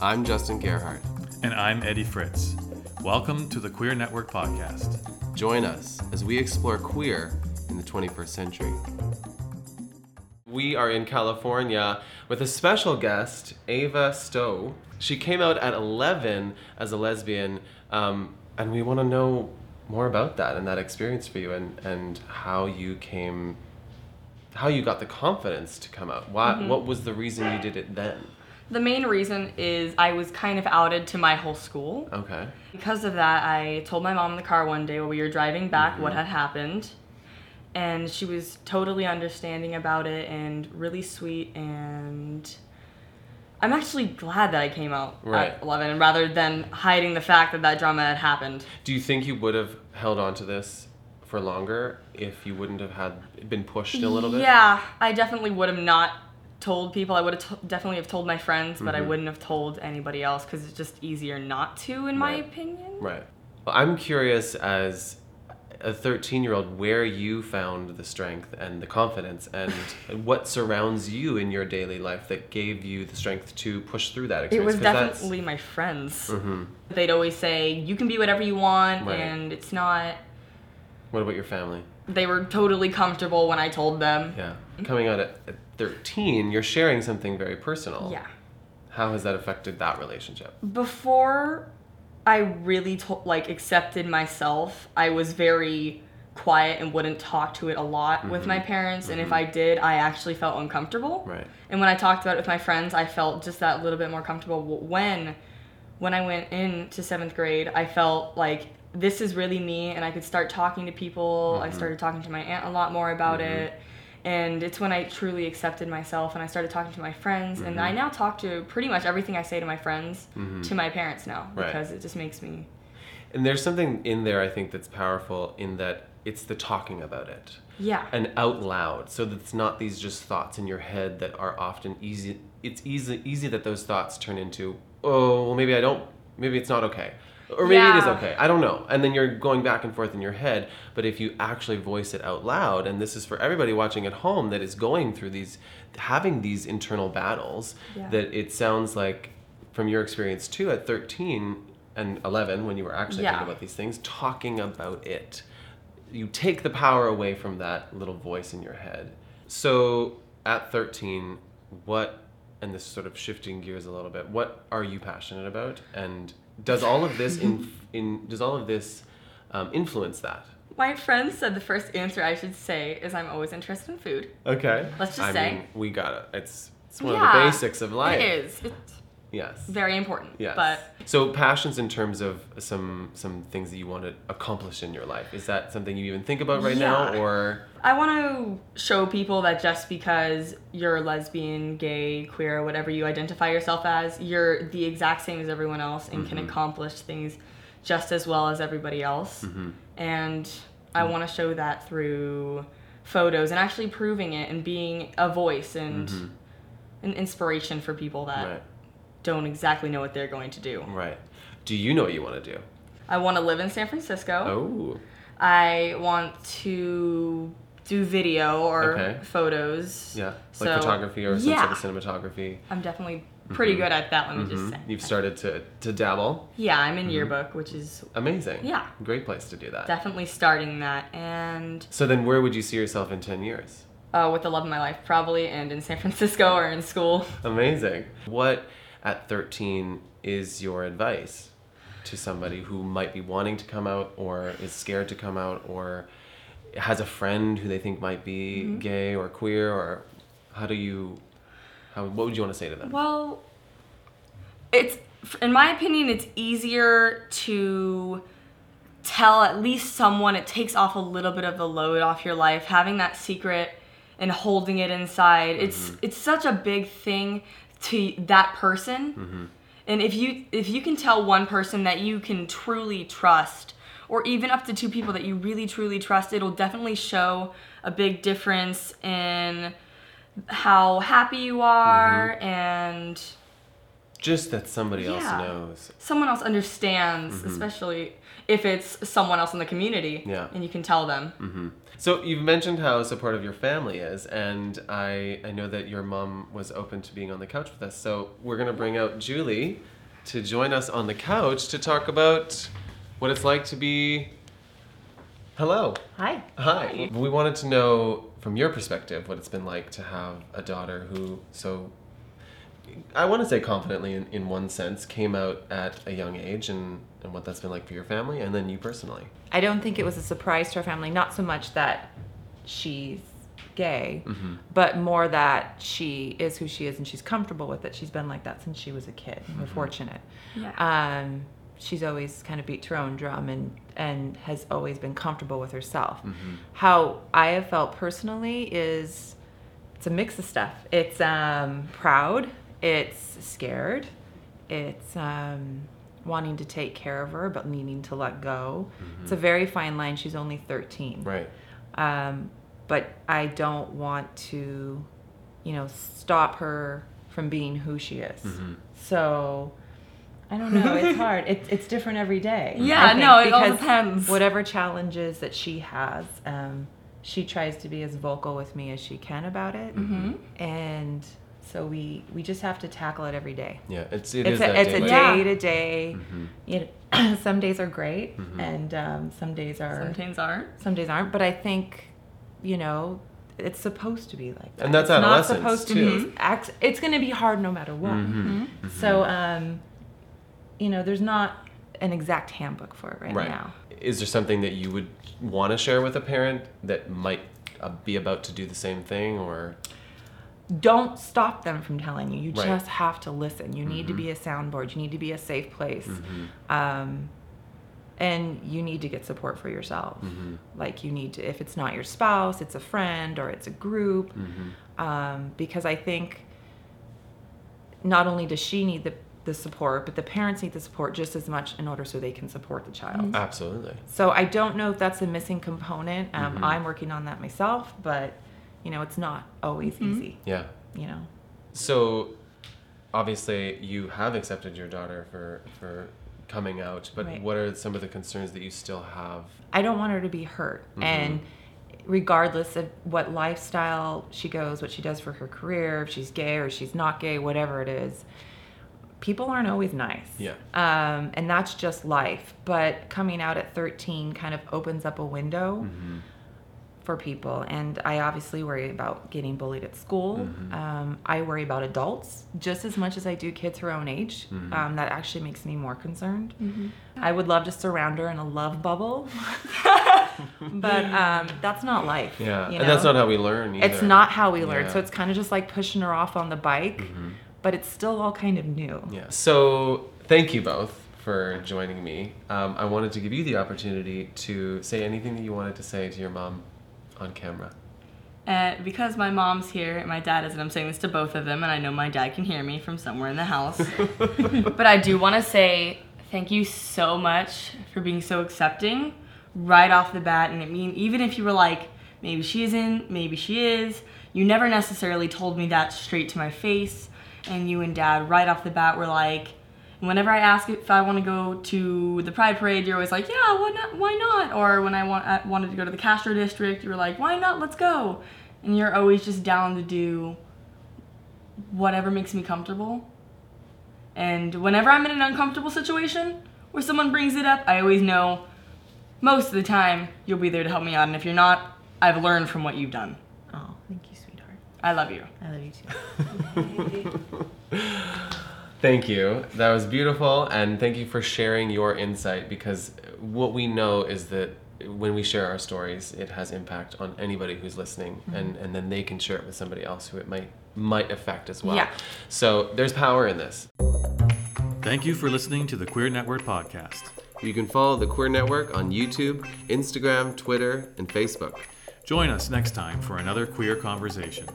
I'm Justin Gerhardt. And I'm Eddie Fritz. Welcome to the Queer Network Podcast. Join us as we explore queer in the 21st century. We are in California with a special guest, Ava Stowe. She came out at 11 as a lesbian, um, and we want to know more about that and that experience for you and, and how you came, how you got the confidence to come out. Why, What was the reason you did it then? The main reason is I was kind of outed to my whole school. Okay. Because of that, I told my mom in the car one day while we were driving back Mm-hmm. what had happened. And she was totally understanding about it and really sweet. And I'm actually glad that I came out Right. at 11 rather than hiding the fact that that drama had happened. Do you think you would have held on to this for longer if you wouldn't have had been pushed a little bit? Yeah, I definitely would have not told people. I would have t- definitely have told my friends, but I Mm-hmm. wouldn't have told anybody else because it's just easier not to, in my Right. opinion. Right. Well, I'm curious as a 13 year old where you found the strength and the confidence and what surrounds you in your daily life that gave you the strength to push through that It experience. was 'Cause that's- definitely my friends. Mhm. They'd always say, "You can be whatever you want," Right. and it's not. What about your family? They were totally comfortable when I told them. Yeah. Coming out at, at 13, you're sharing something very personal. Yeah. How has that affected that relationship? Before I really to- like accepted myself, I was very quiet and wouldn't talk to it a lot with my mm-hmm. parents. And if mm-hmm. I did, I actually felt uncomfortable. Right. And when I talked about it with my friends, I felt just that little bit more comfortable. When, when I went into seventh grade, I felt like this is really me, and I could start talking to people. I mm-hmm. started talking to my aunt a lot more about it, and it's when I truly accepted myself, and I started talking to my friends, and I mm-hmm. now talk to pretty much everything I say to my friends mm-hmm. to my parents now Right. because it just makes me. And there's something in there I think that's powerful in that it's the talking about it. Yeah. and out loud so that it's not these just thoughts in your head that are often easy it's easy easy that those thoughts turn into oh well maybe i don't maybe it's not okay or maybe it is okay i don't know and then you're going back and forth in your head but if you actually voice it out loud and this is for everybody watching at home that is going through these having these internal battles Yeah. that it sounds like from your experience too at 13 and 11 when you were actually Yeah. thinking about these things talking about it you take the power away from that little voice in your head. So at 13, what, and this sort of shifting gears a little bit, what are you passionate about? And does all of this in, in does all of this um, influence that? My friends said the first answer I should say is I'm always interested in food. Okay. Let's just I say. mean, we got it. It's it's one of the basics of life. It is. It's Yes. very important. Yes. But so passions in terms of some some things that you want to accomplish in your life. Is that something you even think about right now or I want to show people that just because you're lesbian, gay, queer, whatever you identify yourself as, you're the exact same as everyone else and can mm-hmm. accomplish things just as well as everybody else. Mm-hmm. And I want to show that through photos and actually proving it and being a voice and mm-hmm. an inspiration for people that right don't exactly know what they're going to do. right. Do you know what you want to do? I want to live in San Francisco. Oh. I want to do video or Okay. photos. Yeah, like So- photography or some yeah. sort of cinematography. I'm definitely pretty good at that. Let me just say. Mm-hmm. You've started to, to dabble. Yeah, I'm in yearbook, which is Amazing. Yeah. Great place to do that. definitely starting that. And So then, where would you see yourself in 10 years? uh, with the love of my life, probably, and in San Francisco or in school. Amazing. What at 13 is your advice to somebody who might be wanting to come out or is scared to come out or has a friend who they think might be Mm-hmm. gay or queer or how do you how what would you want to say to them? Well, it's in my opinion, it's easier to tell at least someone. It takes off a little bit of the load off your life. Having that secret and holding it inside. It's it's such a big thing to that person. Mm-hmm. And if you if you can tell one person that you can truly trust or even up to two people that you really truly trust, it'll definitely show a big difference in how happy you are mm-hmm. and Just that somebody else knows. Someone else understands, especially if it's someone else in the community. Mm-hmm. Yeah. And you can tell them. So you've mentioned how supportive your family is, and I I know that your mom was open to being on the couch with us. So we're gonna bring out Julie to join us on the couch to talk about what it's like to be. Hello. Hi. Hi. We wanted to know from your perspective what it's been like to have a daughter who so I want to say confidently in, in one sense came out at a young age and, and what that's been like for your family and then you personally. I don't think it was a surprise to our family, not so much that she's gay, Mm-hmm. but more that she is who she is and she's comfortable with it. She's been like that since she was a kid. We're Mm-hmm. fortunate. Yeah. Um, she's always kind of beat her own drum and, and has always been comfortable with herself. Mm-hmm. How I have felt personally is it's a mix of stuff. It's um, proud, it's scared, it's um, wanting to take care of her but needing to let go. It's a very fine line. She's only 13. Right. Um, but I don't want to, you know, stop her from being who she is. Mm-hmm. So I don't know. It's hard. It's it's different every day. Yeah, think, no, it all depends. Whatever challenges that she has, um, she tries to be as vocal with me as she can about it, Mm-hmm. and so we we just have to tackle it every day. Yeah, it's it it's is a, that it's day a by Yeah. day to day. Mm-hmm. You know, some days are great, and um, some days are Sometimes aren't. some days aren't but i think you know it's supposed to be like that And that's it's not supposed to too. be act, it's going to be hard no matter what Mm-hmm. so um you know there's not an exact handbook for it right, Right. now Is there something that you would want to share with a parent that might uh, be about to do the same thing or don't stop them from telling you you Right. Mm-hmm. just have to listen you need to be a soundboard you need to be a safe place um and you need to get support for yourself Mm-hmm. like you need to if it's not your spouse it's a friend or it's a group Mm-hmm. um, because i think not only does she need the, the support but the parents need the support just as much in order so they can support the child absolutely so i don't know if that's a missing component um, Mm-hmm. i'm working on that myself but you know it's not always mm-hmm. easy yeah you know so obviously you have accepted your daughter for for coming out but Right. what are some of the concerns that you still have I don't want her to be hurt. Mm-hmm. And regardless of what lifestyle she goes, what she does for her career, if she's gay or she's not gay, whatever it is, people aren't always nice. Yeah. Um, and that's just life. But coming out at 13 kind of opens up a window mm-hmm. For people. And I obviously worry about getting bullied at school. Um, I worry about adults just as much as I do kids her own age. Um, that actually makes me more concerned. I would love to surround her in a love bubble, but um, that's not life. yeah you and that's not how we learn either. It's not how we learn. Yeah. So it's kind of just like pushing her off on the bike, but it's still all kind of new. yeah so thank you both for joining me um, i wanted to give you the opportunity to say anything that you wanted to say to your mom on camera And because my mom's here and my dad isn't, I'm saying this to both of them, and I know my dad can hear me from somewhere in the house. but I do want to say thank you so much for being so accepting right off the bat. And I mean, even if you were like, maybe she isn't, maybe she is, you never necessarily told me that straight to my face. And you and dad, right off the bat, were like, whenever I ask if I want to go to the Pride Parade, you're always like, yeah, why not? Why not? Or when I, want, I wanted to go to the Castro District, you were like, why not? Let's go. And you're always just down to do whatever makes me comfortable. And whenever I'm in an uncomfortable situation where someone brings it up, I always know most of the time you'll be there to help me out. And if you're not, I've learned from what you've done. Oh, thank you, sweetheart. I love you. I love you too. Thank you. That was beautiful. And thank you for sharing your insight because what we know is that when we share our stories, it has impact on anybody who's listening mm-hmm. and, and then they can share it with somebody else who it might might affect as well. Yeah. So there's power in this. Thank you for listening to the Queer Network Podcast. You can follow the Queer Network on YouTube, Instagram, Twitter, and Facebook. Join us next time for another queer conversation.